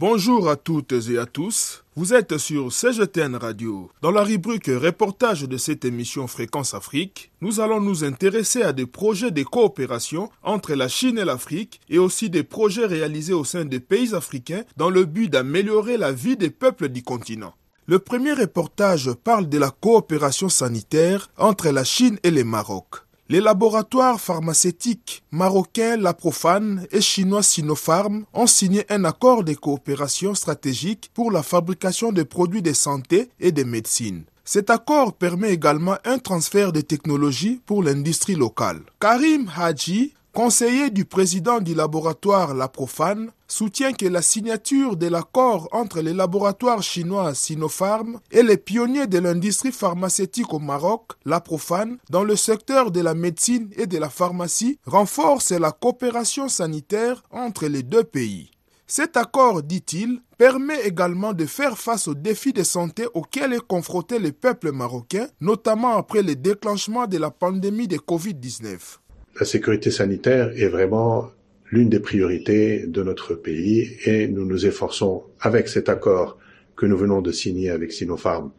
Bonjour à toutes et à tous. Vous êtes sur CGTN Radio. Dans la rubrique reportage de cette émission Fréquence Afrique, nous allons nous intéresser à des projets de coopération entre la Chine et l'Afrique et aussi des projets réalisés au sein des pays africains dans le but d'améliorer la vie des peuples du continent. Le premier reportage parle de la coopération sanitaire entre la Chine et le Maroc. Les laboratoires pharmaceutiques marocains La Profane et chinois Sinopharm ont signé un accord de coopération stratégique pour la fabrication de produits de santé et de médecine. Cet accord permet également un transfert de technologies pour l'industrie locale. Karim Haji, conseiller du président du laboratoire La Profane, soutient que la signature de l'accord entre les laboratoires chinois Sinopharm et les pionniers de l'industrie pharmaceutique au Maroc, La Profane, dans le secteur de la médecine et de la pharmacie, renforce la coopération sanitaire entre les deux pays. Cet accord, dit-il, permet également de faire face aux défis de santé auxquels est confronté le peuple marocain, notamment après le déclenchement de la pandémie de Covid-19 la sécurité sanitaire est vraiment l'une des priorités de notre pays et nous nous efforçons avec cet accord que nous venons de signer avec Sinopharm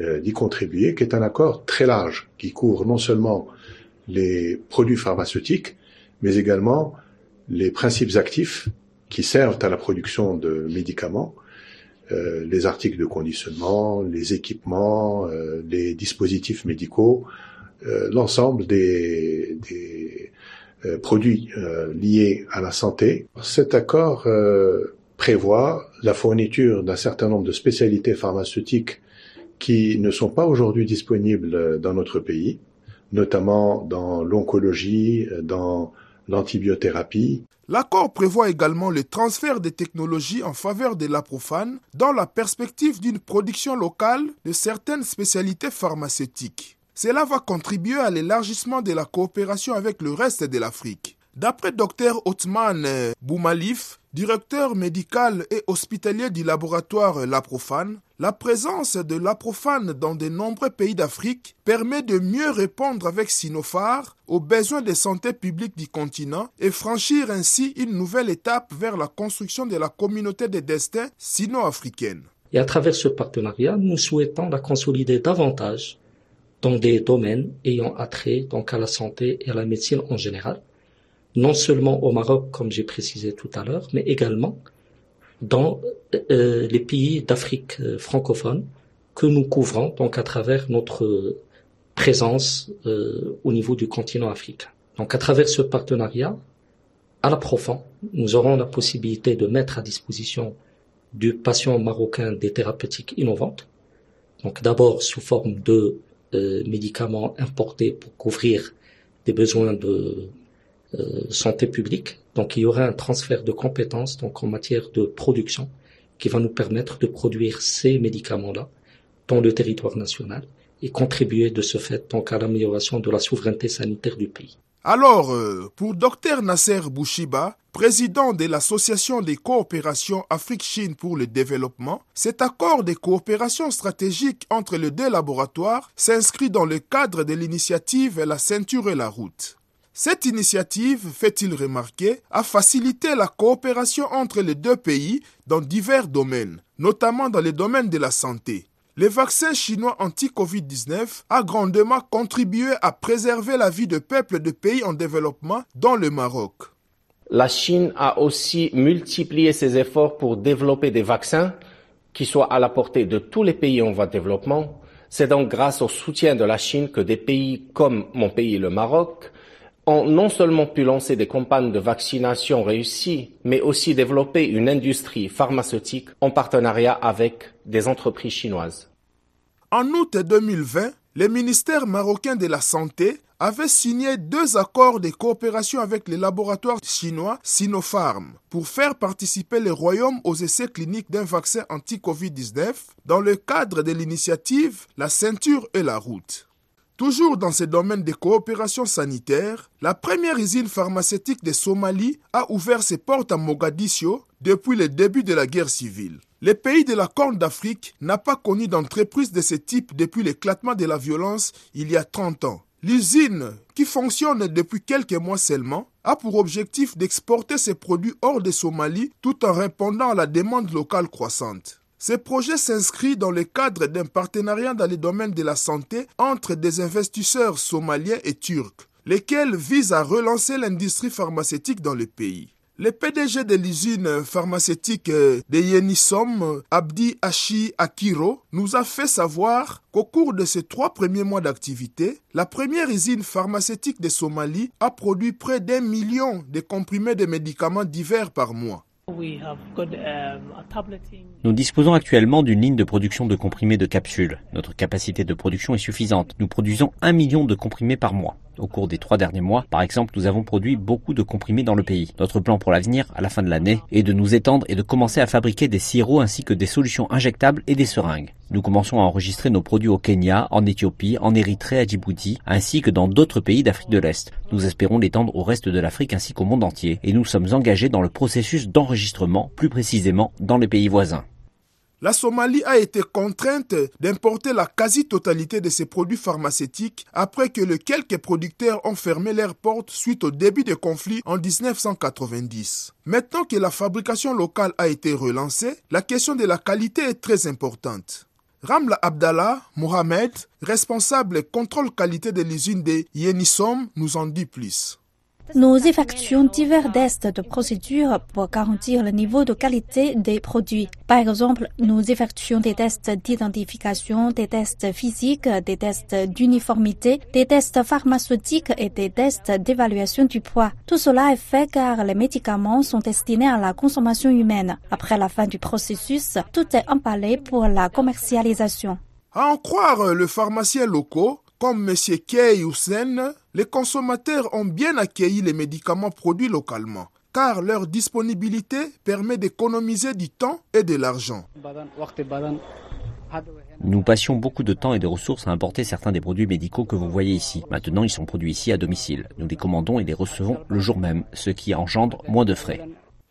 euh, d'y contribuer, qui est un accord très large qui couvre non seulement les produits pharmaceutiques, mais également les principes actifs qui servent à la production de médicaments, euh, les articles de conditionnement, les équipements, euh, les dispositifs médicaux, l'ensemble des, produits euh, liés à la santé. Cet accord prévoit la fourniture d'un certain nombre de spécialités pharmaceutiques qui ne sont pas aujourd'hui disponibles dans notre pays, notamment dans l'oncologie, dans l'antibiothérapie. L'accord prévoit également le transfert des technologies en faveur de l'aprofane dans la perspective d'une production locale de certaines spécialités pharmaceutiques. Cela va contribuer à l'élargissement de la coopération avec le reste de l'Afrique. D'après Dr Othman Boumalif, directeur médical et hospitalier du laboratoire Laprofane, la présence de Laprofane dans de nombreux pays d'Afrique permet de mieux répondre avec Sinophar aux besoins de santé publique du continent et franchir ainsi une nouvelle étape vers la construction de la communauté des destins sino-africaine. Et à travers ce partenariat, nous souhaitons la consolider davantage dans des domaines ayant attrait donc à la santé et à la médecine en général, non seulement au Maroc comme j'ai précisé tout à l'heure, mais également dans euh, les pays d'Afrique euh, francophone que nous couvrons donc à travers notre présence euh, au niveau du continent africain. Donc à travers ce partenariat, à la profond, nous aurons la possibilité de mettre à disposition du patient marocain des thérapeutiques innovantes. Donc d'abord sous forme de médicaments importés pour couvrir des besoins de euh, santé publique. Donc il y aura un transfert de compétences donc en matière de production qui va nous permettre de produire ces médicaments-là dans le territoire national et contribuer de ce fait donc à l'amélioration de la souveraineté sanitaire du pays. Alors, euh, pour Dr Nasser Bouchiba, président de l'Association des coopérations Afrique-Chine pour le développement, cet accord de coopération stratégique entre les deux laboratoires s'inscrit dans le cadre de l'initiative La ceinture et la route. Cette initiative, fait-il remarquer, a facilité la coopération entre les deux pays dans divers domaines, notamment dans les domaines de la santé. Le vaccin chinois anti-Covid-19 a grandement contribué à préserver la vie de peuples de pays en développement, dont le Maroc. La Chine a aussi multiplié ses efforts pour développer des vaccins qui soient à la portée de tous les pays en voie de développement. C'est donc grâce au soutien de la Chine que des pays comme mon pays, le Maroc, ont non seulement pu lancer des campagnes de vaccination réussies, mais aussi développer une industrie pharmaceutique en partenariat avec des entreprises chinoises. En août 2020, le ministère marocain de la Santé avait signé deux accords de coopération avec les laboratoires chinois Sinopharm pour faire participer le royaume aux essais cliniques d'un vaccin anti-Covid-19 dans le cadre de l'initiative La ceinture et la route. Toujours dans ce domaine de coopération sanitaire, la première usine pharmaceutique de Somalie a ouvert ses portes à Mogadiscio depuis le début de la guerre civile. Le pays de la Corne d'Afrique n'a pas connu d'entreprise de ce type depuis l'éclatement de la violence il y a 30 ans. L'usine, qui fonctionne depuis quelques mois seulement, a pour objectif d'exporter ses produits hors de Somalie tout en répondant à la demande locale croissante. Ce projet s'inscrit dans le cadre d'un partenariat dans le domaine de la santé entre des investisseurs somaliens et turcs, lesquels visent à relancer l'industrie pharmaceutique dans le pays. Le PDG de l'usine pharmaceutique de Yenisom, Abdi Ashi Akiro, nous a fait savoir qu'au cours de ces trois premiers mois d'activité, la première usine pharmaceutique de Somalie a produit près d'un million de comprimés de médicaments divers par mois. Nous disposons actuellement d'une ligne de production de comprimés de capsules. Notre capacité de production est suffisante. Nous produisons un million de comprimés par mois. Au cours des trois derniers mois, par exemple, nous avons produit beaucoup de comprimés dans le pays. Notre plan pour l'avenir, à la fin de l'année, est de nous étendre et de commencer à fabriquer des sirops ainsi que des solutions injectables et des seringues. Nous commençons à enregistrer nos produits au Kenya, en Éthiopie, en Érythrée, à Djibouti, ainsi que dans d'autres pays d'Afrique de l'Est. Nous espérons l'étendre au reste de l'Afrique ainsi qu'au monde entier, et nous sommes engagés dans le processus d'enregistrement, plus précisément dans les pays voisins la Somalie a été contrainte d'importer la quasi-totalité de ses produits pharmaceutiques après que quelques producteurs ont fermé leurs portes suite au début des conflits en 1990. Maintenant que la fabrication locale a été relancée, la question de la qualité est très importante. Ramla Abdallah Mohamed, responsable contrôle qualité de l'usine de Yenisom, nous en dit plus. Nous effectuons divers tests de procédure pour garantir le niveau de qualité des produits. Par exemple, nous effectuons des tests d'identification, des tests physiques, des tests d'uniformité, des tests pharmaceutiques et des tests d'évaluation du poids. Tout cela est fait car les médicaments sont destinés à la consommation humaine. Après la fin du processus, tout est emballé pour la commercialisation. À en croire le pharmacien locaux, comme M. Kei Hussein, les consommateurs ont bien accueilli les médicaments produits localement, car leur disponibilité permet d'économiser du temps et de l'argent. Nous passions beaucoup de temps et de ressources à importer certains des produits médicaux que vous voyez ici. Maintenant, ils sont produits ici à domicile. Nous les commandons et les recevons le jour même, ce qui engendre moins de frais.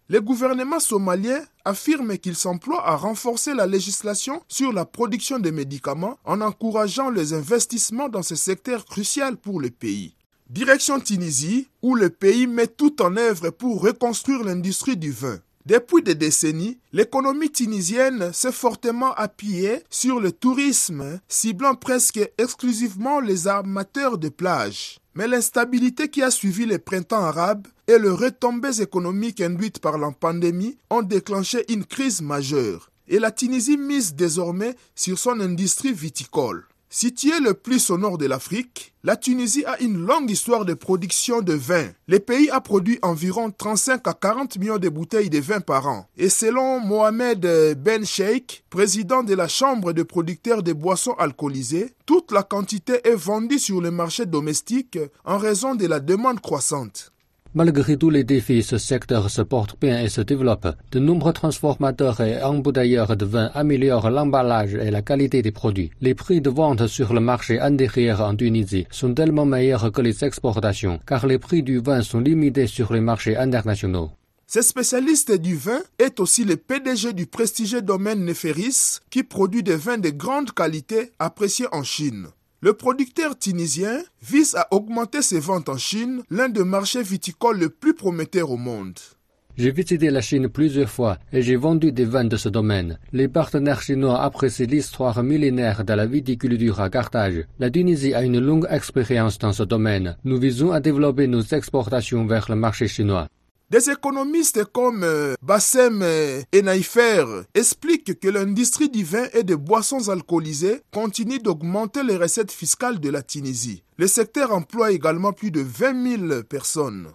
Le gouvernement somalien affirme qu'il s'emploie à renforcer la législation sur la production des médicaments en encourageant les investissements dans ce secteur crucial pour le pays. Direction Tunisie, où le pays met tout en œuvre pour reconstruire l'industrie du vin. Depuis des décennies, l'économie tunisienne s'est fortement appuyée sur le tourisme, ciblant presque exclusivement les amateurs de plage. Mais l'instabilité qui a suivi le printemps arabe et les retombées économiques induites par la pandémie ont déclenché une crise majeure. Et la Tunisie mise désormais sur son industrie viticole. Située le plus au nord de l'Afrique, la Tunisie a une longue histoire de production de vin. Le pays a produit environ 35 à 40 millions de bouteilles de vin par an. Et selon Mohamed Ben Sheikh, président de la Chambre de producteurs de boissons alcoolisées, toute la quantité est vendue sur le marché domestique en raison de la demande croissante. Malgré tous les défis, ce secteur se porte bien et se développe. De nombreux transformateurs et embouteilleurs de vin améliorent l'emballage et la qualité des produits. Les prix de vente sur le marché intérieur en Tunisie sont tellement meilleurs que les exportations, car les prix du vin sont limités sur les marchés internationaux. Ce spécialiste du vin est aussi le PDG du prestigieux domaine Neferis qui produit des vins de grande qualité appréciés en Chine. Le producteur tunisien vise à augmenter ses ventes en Chine, l'un des marchés viticoles les plus prometteurs au monde. J'ai visité la Chine plusieurs fois et j'ai vendu des vins de ce domaine. Les partenaires chinois apprécient l'histoire millénaire de la viticulture à Carthage. La Tunisie a une longue expérience dans ce domaine. Nous visons à développer nos exportations vers le marché chinois. Des économistes comme euh, Bassem euh, Enaifer expliquent que l'industrie du vin et des boissons alcoolisées continue d'augmenter les recettes fiscales de la Tunisie. Le secteur emploie également plus de 20 000 personnes.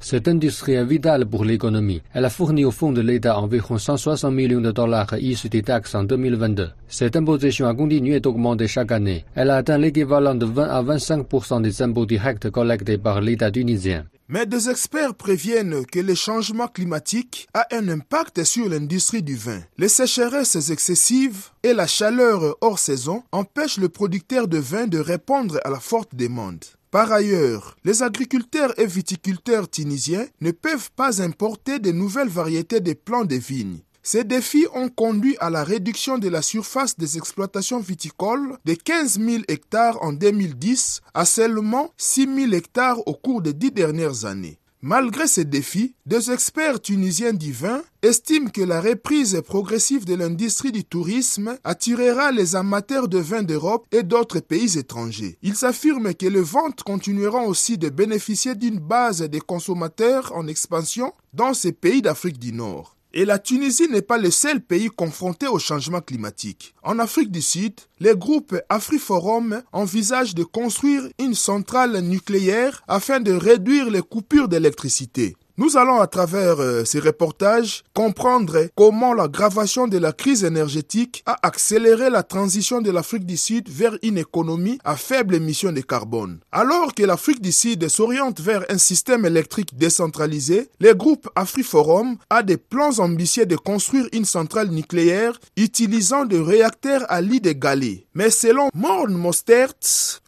Cette industrie est vitale pour l'économie. Elle a fourni au fonds de l'État environ 160 millions de dollars issus des taxes en 2022. Cette imposition a continué d'augmenter chaque année. Elle a atteint l'équivalent de 20 à 25% des impôts directs collectés par l'État tunisien. Mais des experts préviennent que le changement climatique a un impact sur l'industrie du vin. Les sécheresses excessives et la chaleur hors saison empêchent le producteur de vin de répondre à la forte demande. Par ailleurs, les agriculteurs et viticulteurs tunisiens ne peuvent pas importer de nouvelles variétés de plants de vignes. Ces défis ont conduit à la réduction de la surface des exploitations viticoles de 15 000 hectares en 2010 à seulement 6 000 hectares au cours des dix dernières années. Malgré ces défis, des experts tunisiens du vin estiment que la reprise progressive de l'industrie du tourisme attirera les amateurs de vin d'Europe et d'autres pays étrangers. Ils affirment que les ventes continueront aussi de bénéficier d'une base de consommateurs en expansion dans ces pays d'Afrique du Nord. Et la Tunisie n'est pas le seul pays confronté au changement climatique. En Afrique du Sud, les groupes AfriForum envisagent de construire une centrale nucléaire afin de réduire les coupures d'électricité. Nous allons à travers euh, ces reportages comprendre comment l'aggravation de la crise énergétique a accéléré la transition de l'Afrique du Sud vers une économie à faible émission de carbone. Alors que l'Afrique du Sud s'oriente vers un système électrique décentralisé, le groupe AfriForum a des plans ambitieux de construire une centrale nucléaire utilisant des réacteurs à lit de galets. Mais selon Morn Mostert,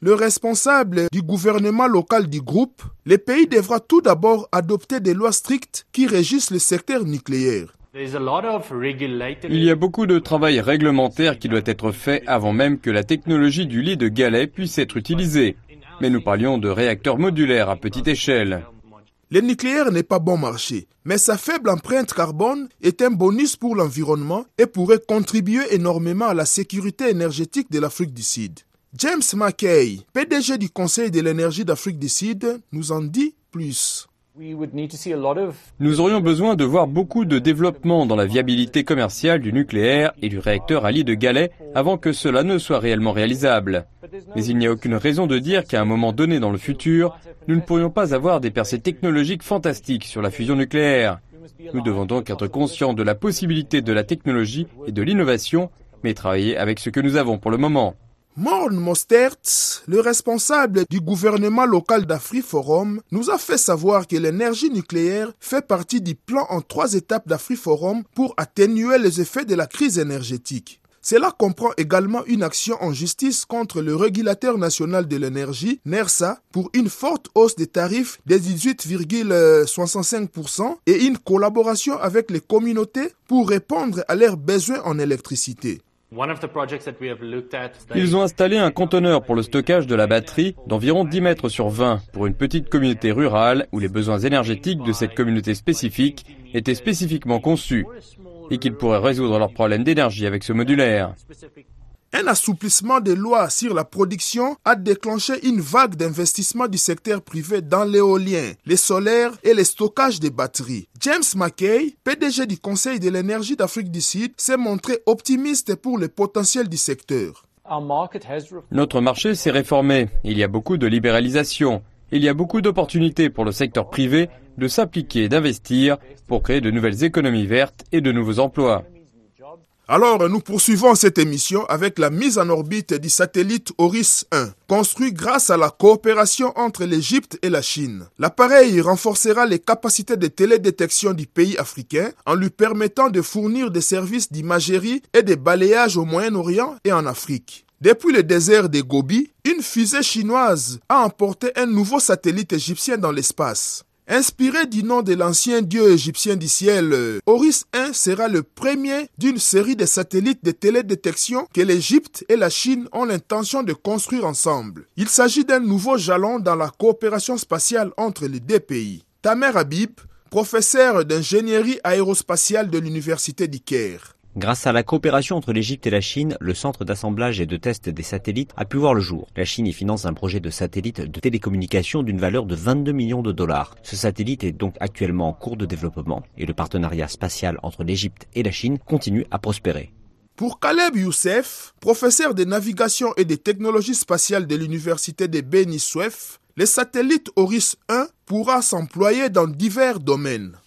le responsable du gouvernement local du groupe, le pays devra tout d'abord adopter des lois strictes qui régissent le secteur nucléaire. Il y a beaucoup de travail réglementaire qui doit être fait avant même que la technologie du lit de galet puisse être utilisée. Mais nous parlions de réacteurs modulaires à petite échelle. Le nucléaire n'est pas bon marché, mais sa faible empreinte carbone est un bonus pour l'environnement et pourrait contribuer énormément à la sécurité énergétique de l'Afrique du Sud. James Mackay, PDG du Conseil de l'énergie d'Afrique du Sud, nous en dit plus. Nous aurions besoin de voir beaucoup de développement dans la viabilité commerciale du nucléaire et du réacteur à lit de Galais avant que cela ne soit réellement réalisable. Mais il n'y a aucune raison de dire qu'à un moment donné dans le futur, nous ne pourrions pas avoir des percées technologiques fantastiques sur la fusion nucléaire. Nous devons donc être conscients de la possibilité de la technologie et de l'innovation, mais travailler avec ce que nous avons pour le moment. Morn Mostert, le responsable du gouvernement local d'AfriForum, nous a fait savoir que l'énergie nucléaire fait partie du plan en trois étapes d'AfriForum pour atténuer les effets de la crise énergétique. Cela comprend également une action en justice contre le régulateur national de l'énergie, NERSA, pour une forte hausse des tarifs de 18,65% et une collaboration avec les communautés pour répondre à leurs besoins en électricité. Ils ont installé un conteneur pour le stockage de la batterie d'environ 10 mètres sur 20 pour une petite communauté rurale où les besoins énergétiques de cette communauté spécifique étaient spécifiquement conçus et qu'ils pourraient résoudre leurs problèmes d'énergie avec ce modulaire. Un assouplissement des lois sur la production a déclenché une vague d'investissement du secteur privé dans l'éolien, les solaires et le stockage des batteries. James Mackay, PDG du Conseil de l'énergie d'Afrique du Sud, s'est montré optimiste pour le potentiel du secteur. Notre marché s'est réformé. Il y a beaucoup de libéralisation. Il y a beaucoup d'opportunités pour le secteur privé de s'appliquer et d'investir pour créer de nouvelles économies vertes et de nouveaux emplois. Alors, nous poursuivons cette émission avec la mise en orbite du satellite Oris 1, construit grâce à la coopération entre l'Égypte et la Chine. L'appareil renforcera les capacités de télédétection du pays africain en lui permettant de fournir des services d'imagerie et de balayage au Moyen-Orient et en Afrique. Depuis le désert des Gobi, une fusée chinoise a emporté un nouveau satellite égyptien dans l'espace. Inspiré du nom de l'ancien dieu égyptien du ciel, Oris 1 sera le premier d'une série de satellites de télédétection que l'Égypte et la Chine ont l'intention de construire ensemble. Il s'agit d'un nouveau jalon dans la coopération spatiale entre les deux pays. Tamer Habib, professeur d'ingénierie aérospatiale de l'Université du. Grâce à la coopération entre l'Égypte et la Chine, le centre d'assemblage et de test des satellites a pu voir le jour. La Chine y finance un projet de satellite de télécommunication d'une valeur de 22 millions de dollars. Ce satellite est donc actuellement en cours de développement et le partenariat spatial entre l'Égypte et la Chine continue à prospérer. Pour Caleb Youssef, professeur de navigation et des technologies spatiales de l'université de Beni Suef, le satellite Oris 1 pourra s'employer dans divers domaines.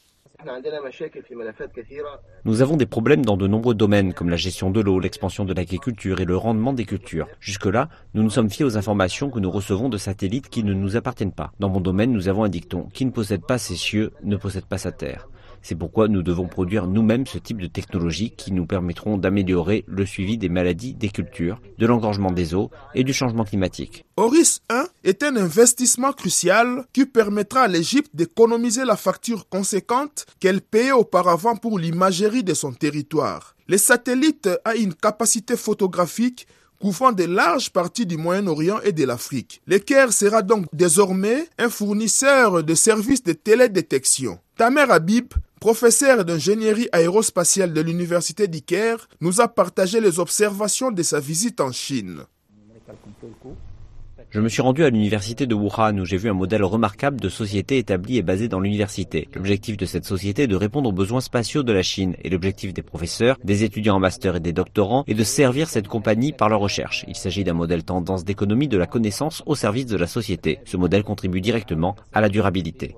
Nous avons des problèmes dans de nombreux domaines comme la gestion de l'eau, l'expansion de l'agriculture et le rendement des cultures. Jusque-là, nous nous sommes fiés aux informations que nous recevons de satellites qui ne nous appartiennent pas. Dans mon domaine, nous avons un dicton qui ne possède pas ses cieux ne possède pas sa terre. C'est pourquoi nous devons produire nous-mêmes ce type de technologies qui nous permettront d'améliorer le suivi des maladies des cultures, de l'engorgement des eaux et du changement climatique. Oris 1 est un investissement crucial qui permettra à l'Égypte d'économiser la facture conséquente qu'elle payait auparavant pour l'imagerie de son territoire. Les satellites a une capacité photographique couvrant de larges parties du Moyen-Orient et de l'Afrique. L'Equer sera donc désormais un fournisseur de services de télédétection. Tamer Habib, professeur d'ingénierie aérospatiale de l'université d'Iker, nous a partagé les observations de sa visite en Chine. Je me suis rendu à l'université de Wuhan où j'ai vu un modèle remarquable de société établie et basée dans l'université. L'objectif de cette société est de répondre aux besoins spatiaux de la Chine et l'objectif des professeurs, des étudiants en master et des doctorants est de servir cette compagnie par leur recherche. Il s'agit d'un modèle tendance d'économie de la connaissance au service de la société. Ce modèle contribue directement à la durabilité.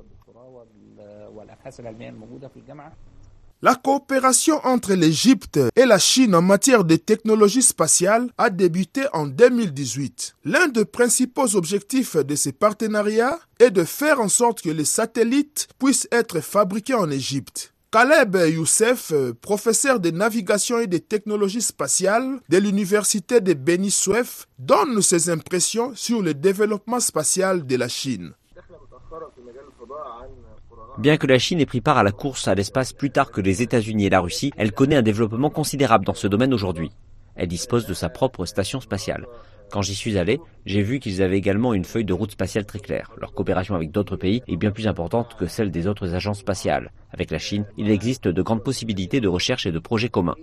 La coopération entre l'Égypte et la Chine en matière de technologie spatiale a débuté en 2018. L'un des principaux objectifs de ces partenariats est de faire en sorte que les satellites puissent être fabriqués en Égypte. Caleb Youssef, professeur de navigation et de technologies spatiales de l'université de Beni Suef, donne ses impressions sur le développement spatial de la Chine. Bien que la Chine ait pris part à la course à l'espace plus tard que les États-Unis et la Russie, elle connaît un développement considérable dans ce domaine aujourd'hui. Elle dispose de sa propre station spatiale. Quand j'y suis allé, j'ai vu qu'ils avaient également une feuille de route spatiale très claire. Leur coopération avec d'autres pays est bien plus importante que celle des autres agences spatiales. Avec la Chine, il existe de grandes possibilités de recherche et de projets communs.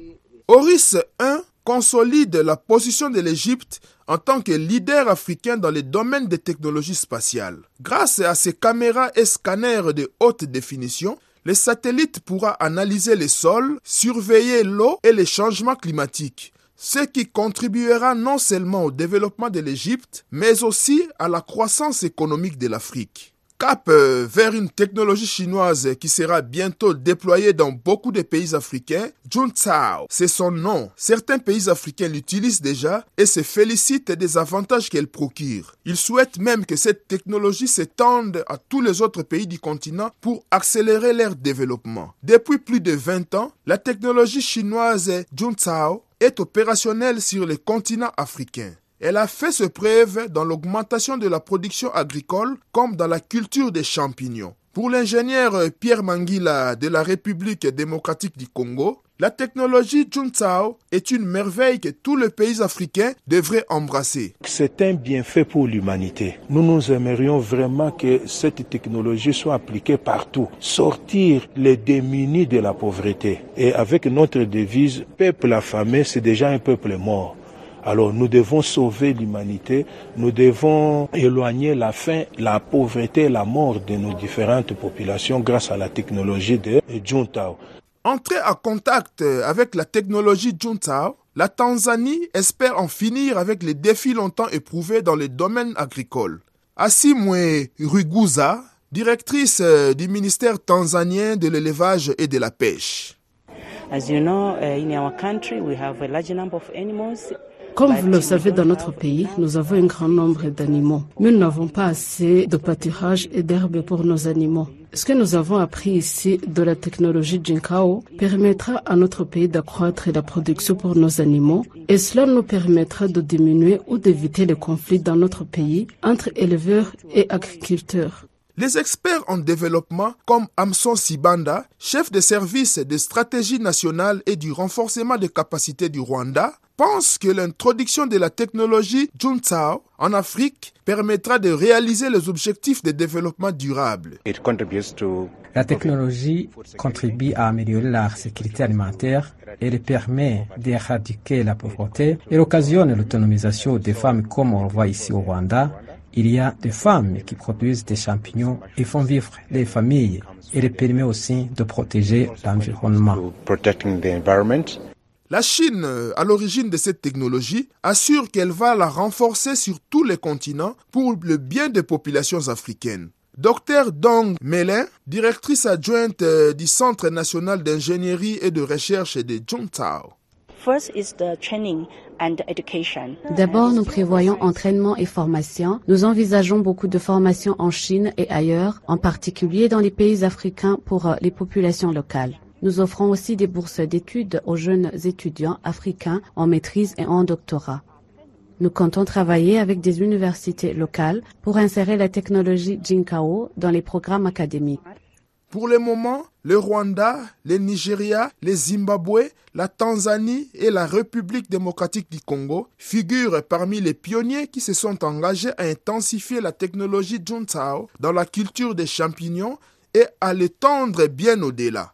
Oris 1 consolide la position de l'Égypte en tant que leader africain dans les domaines des technologies spatiales. Grâce à ses caméras et scanners de haute définition, les satellites pourra analyser les sols, surveiller l'eau et les changements climatiques, ce qui contribuera non seulement au développement de l'Égypte, mais aussi à la croissance économique de l'Afrique cap vers une technologie chinoise qui sera bientôt déployée dans beaucoup de pays africains, Juntao, c'est son nom. Certains pays africains l'utilisent déjà et se félicitent des avantages qu'elle procure. Ils souhaitent même que cette technologie s'étende à tous les autres pays du continent pour accélérer leur développement. Depuis plus de 20 ans, la technologie chinoise Juntao est opérationnelle sur le continent africain. Elle a fait ses preuves dans l'augmentation de la production agricole comme dans la culture des champignons. Pour l'ingénieur Pierre Manguila de la République démocratique du Congo, la technologie Juntao est une merveille que tous les pays africains devraient embrasser. C'est un bienfait pour l'humanité. Nous nous aimerions vraiment que cette technologie soit appliquée partout. Sortir les démunis de la pauvreté. Et avec notre devise, peuple affamé, c'est déjà un peuple mort. Alors nous devons sauver l'humanité, nous devons éloigner la faim, la pauvreté, la mort de nos différentes populations grâce à la technologie de Juntao. Entrer en contact avec la technologie Juntao, la Tanzanie espère en finir avec les défis longtemps éprouvés dans les domaines agricoles. Asimwe Ruguza, directrice du ministère tanzanien de l'élevage et de la pêche. As you know, uh, in our country we have a large number of animals. Comme vous le savez, dans notre pays, nous avons un grand nombre d'animaux, mais nous n'avons pas assez de pâturage et d'herbes pour nos animaux. Ce que nous avons appris ici de la technologie Jinkao permettra à notre pays d'accroître la production pour nos animaux et cela nous permettra de diminuer ou d'éviter les conflits dans notre pays entre éleveurs et agriculteurs. Les experts en développement comme Amson Sibanda, chef de service de stratégie nationale et du renforcement des capacités du Rwanda, pensent que l'introduction de la technologie Juntao en Afrique permettra de réaliser les objectifs de développement durable. La technologie contribue à améliorer la sécurité alimentaire. Elle permet d'éradiquer la pauvreté. Elle occasionne l'autonomisation des femmes comme on le voit ici au Rwanda. Il y a des femmes qui produisent des champignons et font vivre les familles. Elle permet aussi de protéger l'environnement. La Chine, à l'origine de cette technologie, assure qu'elle va la renforcer sur tous les continents pour le bien des populations africaines. Dr Dong Melin, directrice adjointe du Centre national d'ingénierie et de recherche de Juntao. D'abord, nous prévoyons entraînement et formation. Nous envisageons beaucoup de formations en Chine et ailleurs, en particulier dans les pays africains pour les populations locales. Nous offrons aussi des bourses d'études aux jeunes étudiants africains en maîtrise et en doctorat. Nous comptons travailler avec des universités locales pour insérer la technologie Jinkao dans les programmes académiques. Pour le moment, le Rwanda, le Nigeria, le Zimbabwe, la Tanzanie et la République démocratique du Congo figurent parmi les pionniers qui se sont engagés à intensifier la technologie Juntao dans la culture des champignons et à l'étendre bien au-delà.